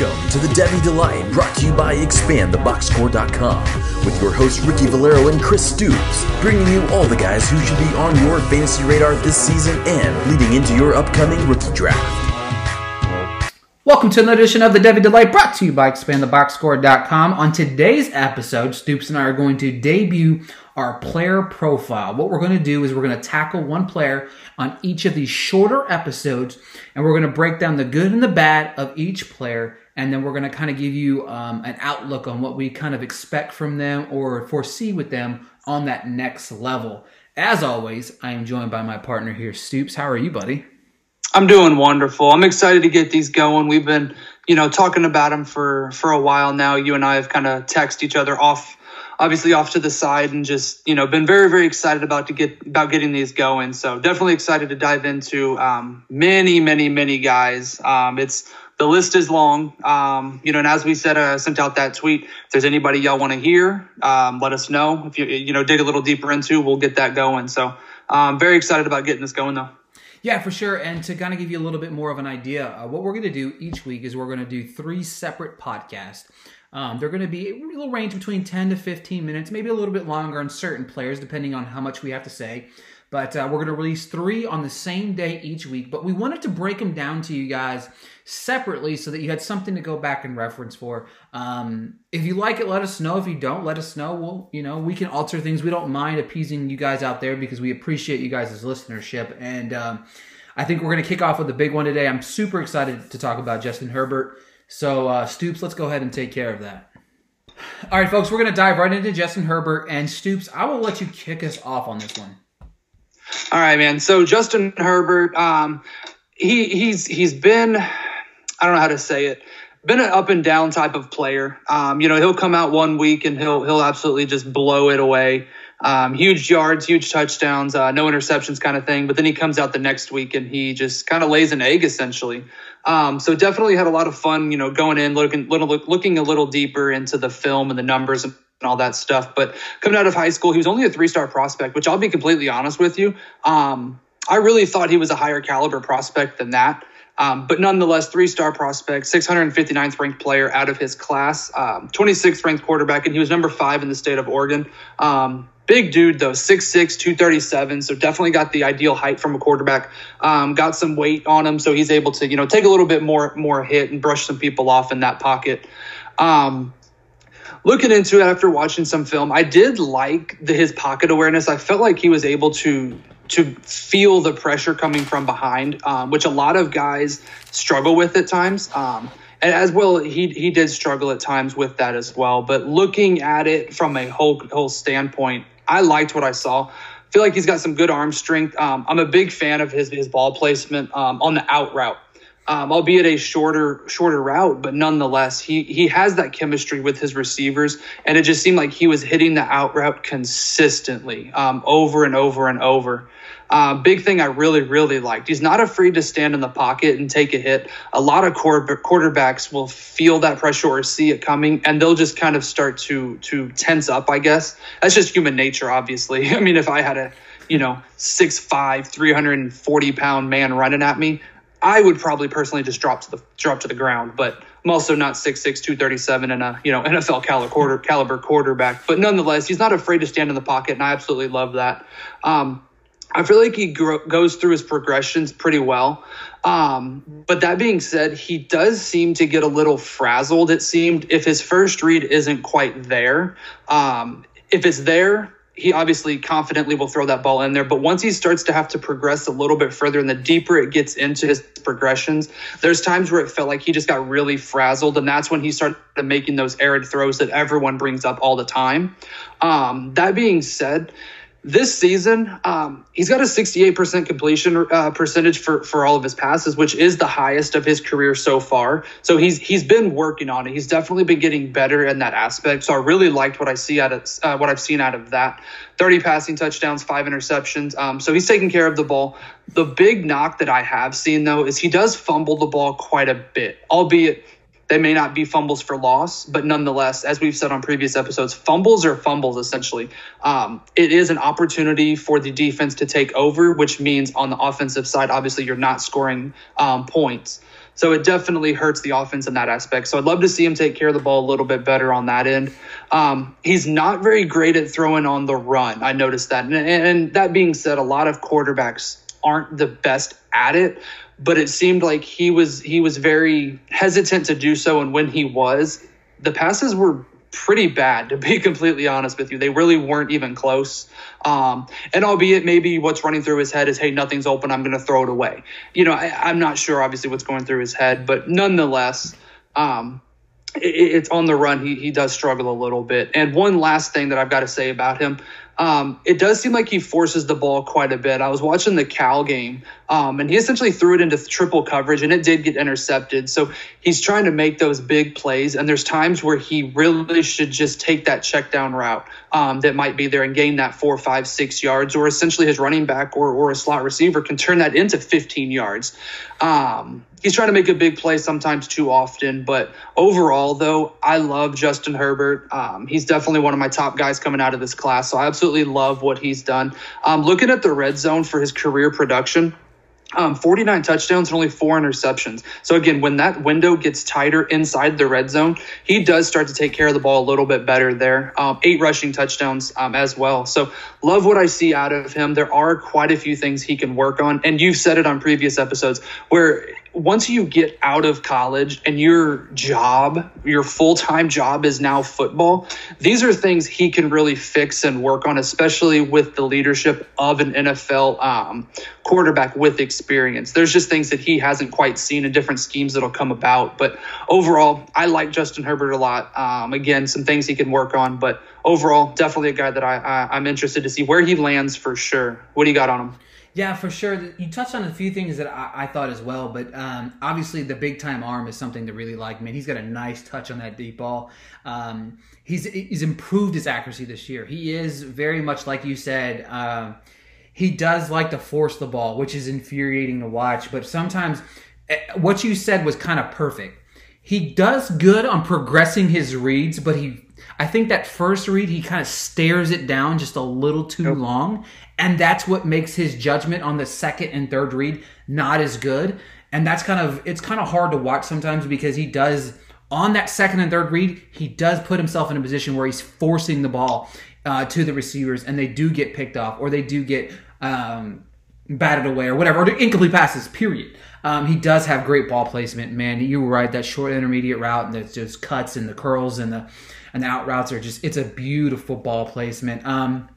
Welcome to the Devy Delight, brought to you by ExpandTheBoxScore.com, with your hosts Ricky Valero and Chris Stoops, bringing you all the guys who should be on your fantasy radar this season and leading into your upcoming rookie draft. Welcome to another edition of the Devy Delight, brought to you by ExpandTheBoxScore.com. On today's episode, Stoops and I are going to debut our player profile. What we're going to do is we're going to tackle one player on each of these shorter episodes, and we're going to break down the good and the bad of each player, and then we're going to kind of give you um, an outlook on what we kind of expect from them or foresee with them on that next level. As always, I am joined by my partner here, Stoops. How are you, buddy? I'm doing wonderful. I'm excited to get these going. We've been, you know, talking about them for for a while now. You and I have kind of text each other off obviously off to the side and just you know been very very excited about to get about getting these going. So definitely excited to dive into um, many many many guys. Um, it's the list is long. Um, you know and as we said uh, sent out that tweet if there's anybody y'all want to hear um, let us know. If you you know dig a little deeper into we'll get that going. So i'm um, very excited about getting this going though. Yeah, for sure. And to kind of give you a little bit more of an idea, uh, what we're going to do each week is we're going to do three separate podcasts. Um, they're going to be a little range between 10 to 15 minutes, maybe a little bit longer on certain players, depending on how much we have to say. But uh, we're going to release three on the same day each week. But we wanted to break them down to you guys separately so that you had something to go back and reference for. Um, if you like it, let us know. If you don't, let us know. We'll, you know, we can alter things. We don't mind appeasing you guys out there because we appreciate you guys' listenership. And um, I think we're going to kick off with a big one today. I'm super excited to talk about Justin Herbert. So, uh, Stoops, let's go ahead and take care of that. All right, folks, we're going to dive right into Justin Herbert and Stoops. I will let you kick us off on this one. All right, man. So Justin Herbert, um, he he's he's been, I don't know how to say it, been an up and down type of player. Um, you know, he'll come out one week and he'll he'll absolutely just blow it away. Um, huge yards, huge touchdowns, uh, no interceptions kind of thing. But then he comes out the next week and he just kind of lays an egg essentially. Um, so definitely had a lot of fun, you know, going in, looking, little, looking a little deeper into the film and the numbers and all that stuff. But coming out of high school, he was only a three star prospect, which I'll be completely honest with you. Um, I really thought he was a higher caliber prospect than that. Um, but nonetheless, three star prospect, 659th ranked player out of his class, um, 26th ranked quarterback, and he was number five in the state of Oregon. Um, big dude though 6'6 237 so definitely got the ideal height from a quarterback. Um, got some weight on him so he's able to you know take a little bit more more hit and brush some people off in that pocket. Um, looking into it after watching some film i did like the, his pocket awareness. I felt like he was able to to feel the pressure coming from behind um, which a lot of guys struggle with at times. Um, and as well he he did struggle at times with that as well. But looking at it from a whole whole standpoint I liked what I saw. Feel like he's got some good arm strength. Um, I'm a big fan of his his ball placement um, on the out route. Um, albeit a shorter shorter route, but nonetheless, he he has that chemistry with his receivers, and it just seemed like he was hitting the out route consistently, um, over and over and over. Uh, big thing I really, really liked. He's not afraid to stand in the pocket and take a hit. A lot of quarterbacks will feel that pressure or see it coming, and they'll just kind of start to to tense up. I guess that's just human nature, obviously. I mean, if I had a you know 6'5", 340 pound man running at me, I would probably personally just drop to the drop to the ground. But I'm also not 6'6", 237 and a you know NFL caliber, quarter, caliber quarterback. But nonetheless, he's not afraid to stand in the pocket, and I absolutely love that. Um, I feel like he goes through his progressions pretty well. Um, but that being said, he does seem to get a little frazzled. It seemed if his first read isn't quite there, um, if it's there, he obviously confidently will throw that ball in there. But once he starts to have to progress a little bit further and the deeper it gets into his progressions, there's times where it felt like he just got really frazzled. And that's when he started making those arid throws that everyone brings up all the time. Um, that being said, this season, um, he's got a 68% completion uh, percentage for, for all of his passes, which is the highest of his career so far. So he's he's been working on it. He's definitely been getting better in that aspect. So I really liked what I see out of uh, what I've seen out of that. 30 passing touchdowns, five interceptions. Um, so he's taking care of the ball. The big knock that I have seen though is he does fumble the ball quite a bit, albeit they may not be fumbles for loss, but nonetheless, as we've said on previous episodes, fumbles are fumbles essentially. Um, it is an opportunity for the defense to take over, which means on the offensive side, obviously, you're not scoring um, points. So it definitely hurts the offense in that aspect. So I'd love to see him take care of the ball a little bit better on that end. Um, he's not very great at throwing on the run. I noticed that. And, and that being said, a lot of quarterbacks aren't the best at it but it seemed like he was he was very hesitant to do so. And when he was the passes were pretty bad to be completely honest with you. They really weren't even close. Um, and albeit maybe what's running through his head is hey nothing's open. I'm going to throw it away. You know I, am not sure obviously what's going through his head but nonetheless um, it, it's on the run. He, he does struggle a little bit. And one last thing that i've got to say about him um, it does seem like he forces the ball quite a bit. I was watching the Cal game, um, and he essentially threw it into triple coverage, and it did get intercepted. So he's trying to make those big plays, and there's times where he really should just take that check down route um, that might be there and gain that four, five, six yards, or essentially his running back or, or a slot receiver can turn that into 15 yards. Um, he's trying to make a big play sometimes too often. But overall, though, I love Justin Herbert. Um, he's definitely one of my top guys coming out of this class. So I absolutely love what he's done. Um, looking at the red zone for his career production, um, 49 touchdowns and only four interceptions. So again, when that window gets tighter inside the red zone, he does start to take care of the ball a little bit better there. Um, eight rushing touchdowns um, as well. So love what I see out of him. There are quite a few things he can work on, and you've said it on previous episodes where once you get out of college and your job, your full time job is now football, these are things he can really fix and work on, especially with the leadership of an NFL um, quarterback with experience. There's just things that he hasn't quite seen in different schemes that'll come about. But overall, I like Justin Herbert a lot. Um, again, some things he can work on, but overall, definitely a guy that I, I I'm interested to see where he lands for sure. What do you got on him? Yeah, for sure. You touched on a few things that I, I thought as well, but um, obviously the big time arm is something to really like. Man, he's got a nice touch on that deep ball. Um, he's he's improved his accuracy this year. He is very much like you said. Uh, he does like to force the ball, which is infuriating to watch. But sometimes, eh, what you said was kind of perfect. He does good on progressing his reads, but he I think that first read, he kind of stares it down just a little too long. And that's what makes his judgment on the second and third read not as good. And that's kind of, it's kind of hard to watch sometimes because he does, on that second and third read, he does put himself in a position where he's forcing the ball uh, to the receivers and they do get picked off or they do get um, batted away or whatever, or incomplete passes, period. Um, he does have great ball placement, man. You were right, that short intermediate route and the just cuts and the curls and the and the out routes are just it's a beautiful ball placement. Um,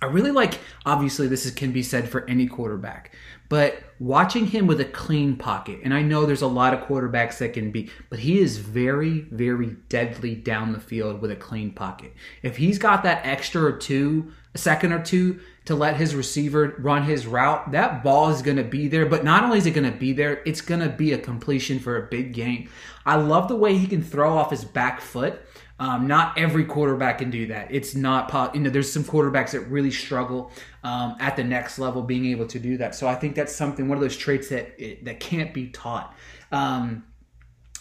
I really like. Obviously, this is, can be said for any quarterback, but watching him with a clean pocket, and I know there's a lot of quarterbacks that can be, but he is very, very deadly down the field with a clean pocket. If he's got that extra or two, a second or two to let his receiver run his route, that ball is going to be there. But not only is it going to be there, it's going to be a completion for a big game. I love the way he can throw off his back foot. Um, not every quarterback can do that. It's not, you know, there's some quarterbacks that really struggle um, at the next level being able to do that. So I think that's something, one of those traits that that can't be taught. Um,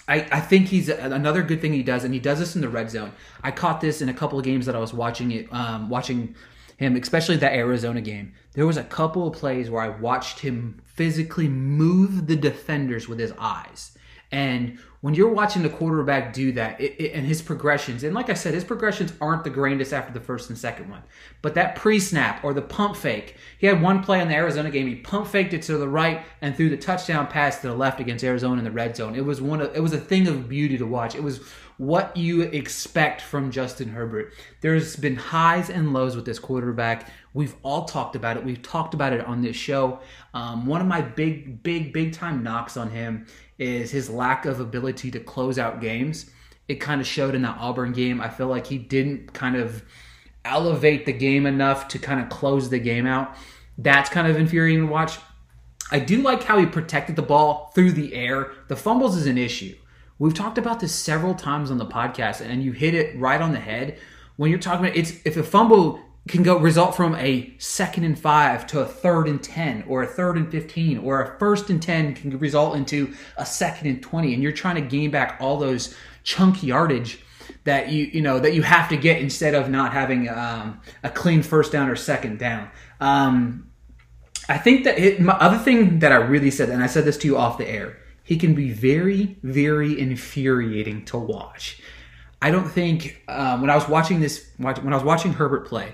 I, I think he's another good thing he does, and he does this in the red zone. I caught this in a couple of games that I was watching it, um, watching him, especially that Arizona game. There was a couple of plays where I watched him physically move the defenders with his eyes. And when you're watching the quarterback do that it, it, and his progressions, and like I said, his progressions aren't the grandest after the first and second one, but that pre snap or the pump fake, he had one play in the Arizona game. He pump faked it to the right and threw the touchdown pass to the left against Arizona in the red zone. It was one of, it was a thing of beauty to watch. It was what you expect from Justin Herbert. There's been highs and lows with this quarterback. We've all talked about it. We've talked about it on this show. Um, one of my big, big, big time knocks on him is his lack of ability to close out games. It kind of showed in that Auburn game. I feel like he didn't kind of elevate the game enough to kind of close the game out. That's kind of infuriating to watch. I do like how he protected the ball through the air. The fumbles is an issue. We've talked about this several times on the podcast, and you hit it right on the head when you're talking about it's if a fumble can go result from a second and five to a third and 10 or a third and 15 or a first and 10 can result into a second and 20 and you're trying to gain back all those chunky yardage that you you know that you have to get instead of not having um, a clean first down or second down. Um, i think that it, my other thing that i really said and i said this to you off the air he can be very very infuriating to watch. I don't think um, when i was watching this when i was watching herbert play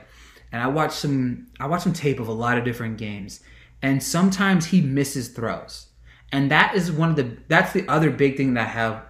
and I watched some I watched some tape of a lot of different games, and sometimes he misses throws, and that is one of the that's the other big thing that I have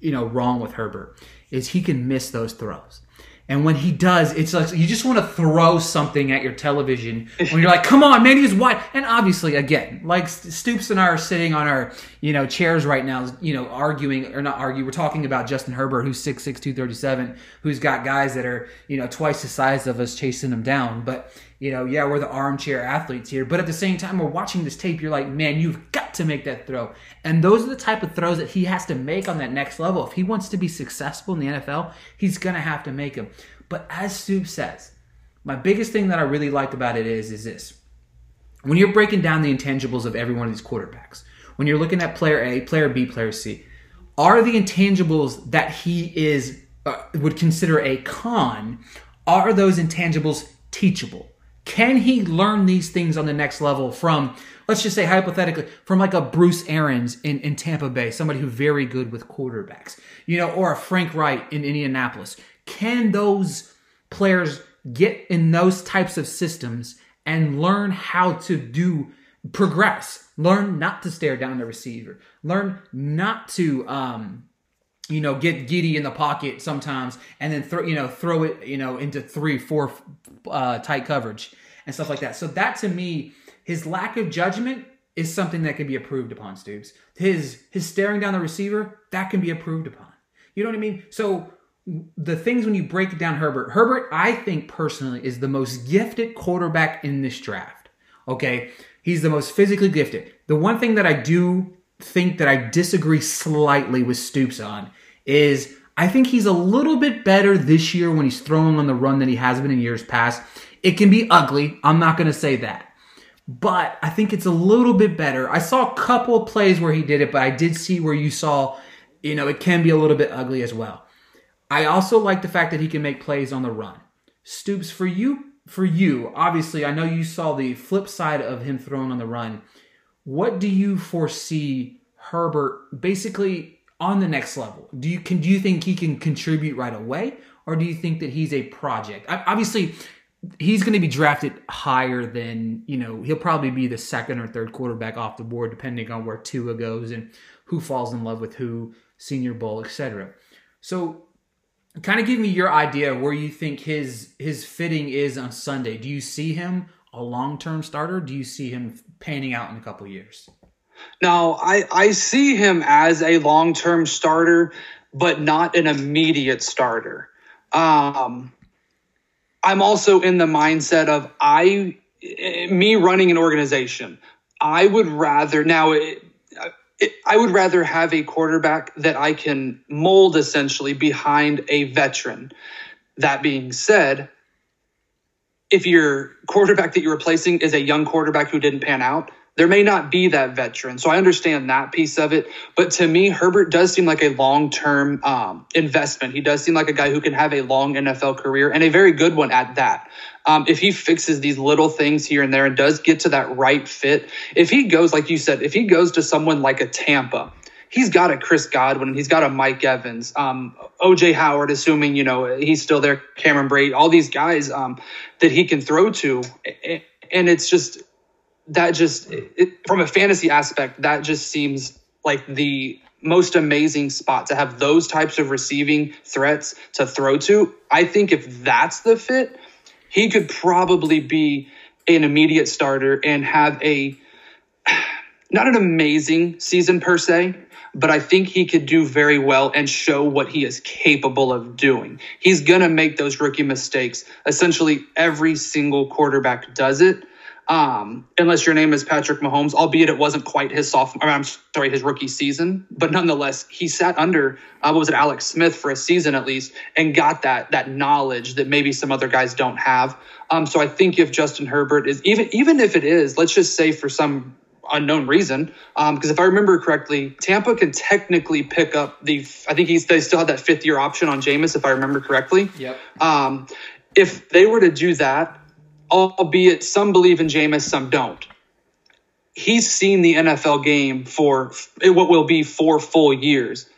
you know wrong with Herbert is he can miss those throws. And when he does, it's like you just want to throw something at your television when you're like, "Come on, man, he's wide." And obviously, again, like Stoops and I are sitting on our you know chairs right now, you know, arguing or not arguing. We're talking about Justin Herbert, who's 6'6", 237, who's got guys that are you know twice the size of us chasing him down. But you know, yeah, we're the armchair athletes here. But at the same time, we're watching this tape. You're like, man, you've got to make that throw. And those are the type of throws that he has to make on that next level. If he wants to be successful in the NFL, he's going to have to make them. But as Stoop says, my biggest thing that I really liked about it is, is this. When you're breaking down the intangibles of every one of these quarterbacks, when you're looking at player A, player B, player C, are the intangibles that he is uh, would consider a con, are those intangibles teachable? Can he learn these things on the next level from, let's just say hypothetically, from like a Bruce Arians in, in Tampa Bay, somebody who's very good with quarterbacks, you know, or a Frank Reich in Indianapolis? Can those players get in those types of systems and learn how to do progress? Learn not to stare down the receiver. Learn not to um, you know, get giddy in the pocket sometimes, and then throw, you know, throw it, you know, into three, four uh, tight coverage and stuff like that. So that to me, his lack of judgment is something that can be approved upon, Stoops. His his staring down the receiver that can be approved upon. You know what I mean? So the things when you break down, Herbert, Herbert, I think personally is the most gifted quarterback in this draft. Okay, he's the most physically gifted. The one thing that I do think that I disagree slightly with Stoops on is I think he's a little bit better this year when he's throwing on the run than he has been in years past. It can be ugly. I'm not going to say that. But I think it's a little bit better. I saw a couple of plays where he did it, but I did see where you saw, you know, it can be a little bit ugly as well. I also like the fact that he can make plays on the run. Stoops, for you, for you, obviously, I know you saw the flip side of him throwing on the run. What do you foresee Herbert basically on the next level? Do you can do you think he can contribute right away, or do you think that he's a project? Obviously, he's going to be drafted higher than you know. He'll probably be the second or third quarterback off the board, depending on where Tua goes and who falls in love with who, Senior Bowl, etc. So, kind of give me your idea where you think his his fitting is on Sunday. Do you see him a long term starter? Do you see him panning out in a couple years? No, I, I see him as a long term starter, but not an immediate starter. Um, I'm also in the mindset of I, me running an organization, I would rather, now, it, it, I would rather have a quarterback that I can mold essentially behind a veteran. That being said, if your quarterback that you're replacing is a young quarterback who didn't pan out, there may not be that veteran. So I understand that piece of it. But to me, Herbert does seem like a long term um, investment. He does seem like a guy who can have a long NFL career and a very good one at that. Um, if he fixes these little things here and there and does get to that right fit, if he goes, like you said, if he goes to someone like a Tampa, he's got a Chris Godwin, he's got a Mike Evans, um, OJ Howard, assuming you know he's still there, Cameron Brate, all these guys um, that he can throw to, and it's just that just it, from a fantasy aspect, that just seems like the most amazing spot to have those types of receiving threats to throw to. I think if that's the fit, he could probably be an immediate starter and have a not an amazing season per se, but I think he could do very well and show what he is capable of doing. He's going to make those rookie mistakes. Essentially, every single quarterback does it. Um, unless your name is Patrick Mahomes, albeit it wasn't quite his sophomore, I'm sorry, his rookie season, but nonetheless, he sat under uh, what was it, Alex Smith for a season at least, and got that that knowledge that maybe some other guys don't have. Um, so I think if Justin Herbert is even even if it is, let's just say for some unknown reason. Because um, if I remember correctly, Tampa can technically pick up the. I think he's they still had that fifth year option on Jameis, if I remember correctly. Yep. Um, if they were to do that, albeit some believe in Jameis, some don't. He's seen the NFL game for what will be four full years.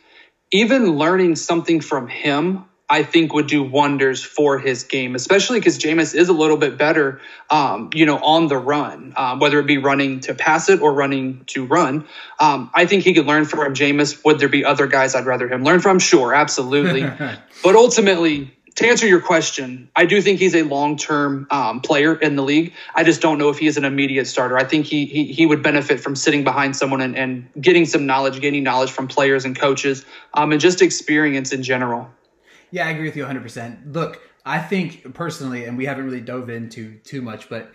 Even learning something from him I think would do wonders for his game, especially because Jameis is a little bit better, um, you know, on the run, um, whether it be running to pass it or running to run. Um, I think he could learn from Jameis. Would there be other guys I'd rather him learn from? Sure, absolutely. but ultimately, to answer your question, I do think he's a long-term um, player in the league. I just don't know if he is an immediate starter. I think he he, he would benefit from sitting behind someone and, and getting some knowledge, gaining knowledge from players and coaches, um, and just experience in general. Yeah, I agree with you 100%. Look, I think personally, and we haven't really dove into too much, but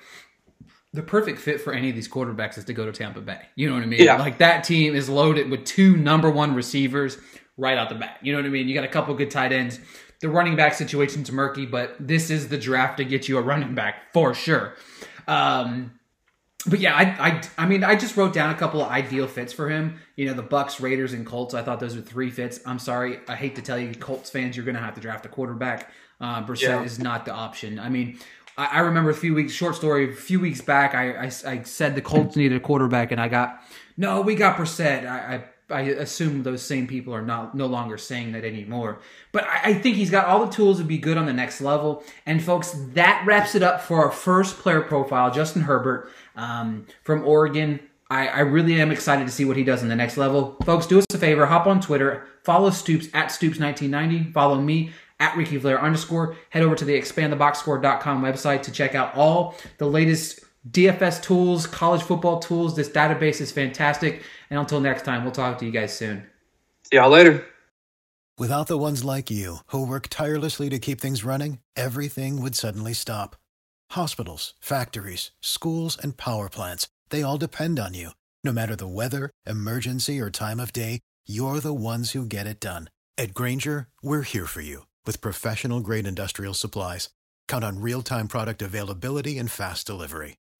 the perfect fit for any of these quarterbacks is to go to Tampa Bay. You know what I mean? Yeah. Like that team is loaded with two number one receivers right out the bat. You know what I mean? You got a couple good tight ends. The running back situation's murky, but this is the draft to get you a running back for sure. Um, but yeah, I, I, I mean, I just wrote down a couple of ideal fits for him. You know, the Bucks, Raiders, and Colts. I thought those were three fits. I'm sorry, I hate to tell you, Colts fans, you're going to have to draft a quarterback. Uh, Brissett yeah. is not the option. I mean, I, I, remember a few weeks, short story, a few weeks back, I, I, I, said the Colts needed a quarterback, and I got, no, we got Brissett. I, I I assume those same people are not no longer saying that anymore. But I, I, think he's got all the tools to be good on the next level. And folks, that wraps it up for our first player profile, Justin Herbert um, from Oregon. I, I, really am excited to see what he does in the next level. Folks, do us a favor, hop on Twitter, follow Stoops at Stoops1990, follow me at Ricky Flair underscore. Head over to the expandtheboxscore.com website to check out all the latest DFS tools, college football tools. This database is fantastic. And until next time, we'll talk to you guys soon. See y'all later. Without the ones like you, who work tirelessly to keep things running, everything would suddenly stop. Hospitals, factories, schools, and power plants, they all depend on you. No matter the weather, emergency, or time of day, you're the ones who get it done. At Grainger, we're here for you with professional grade industrial supplies. Count on real time product availability and fast delivery.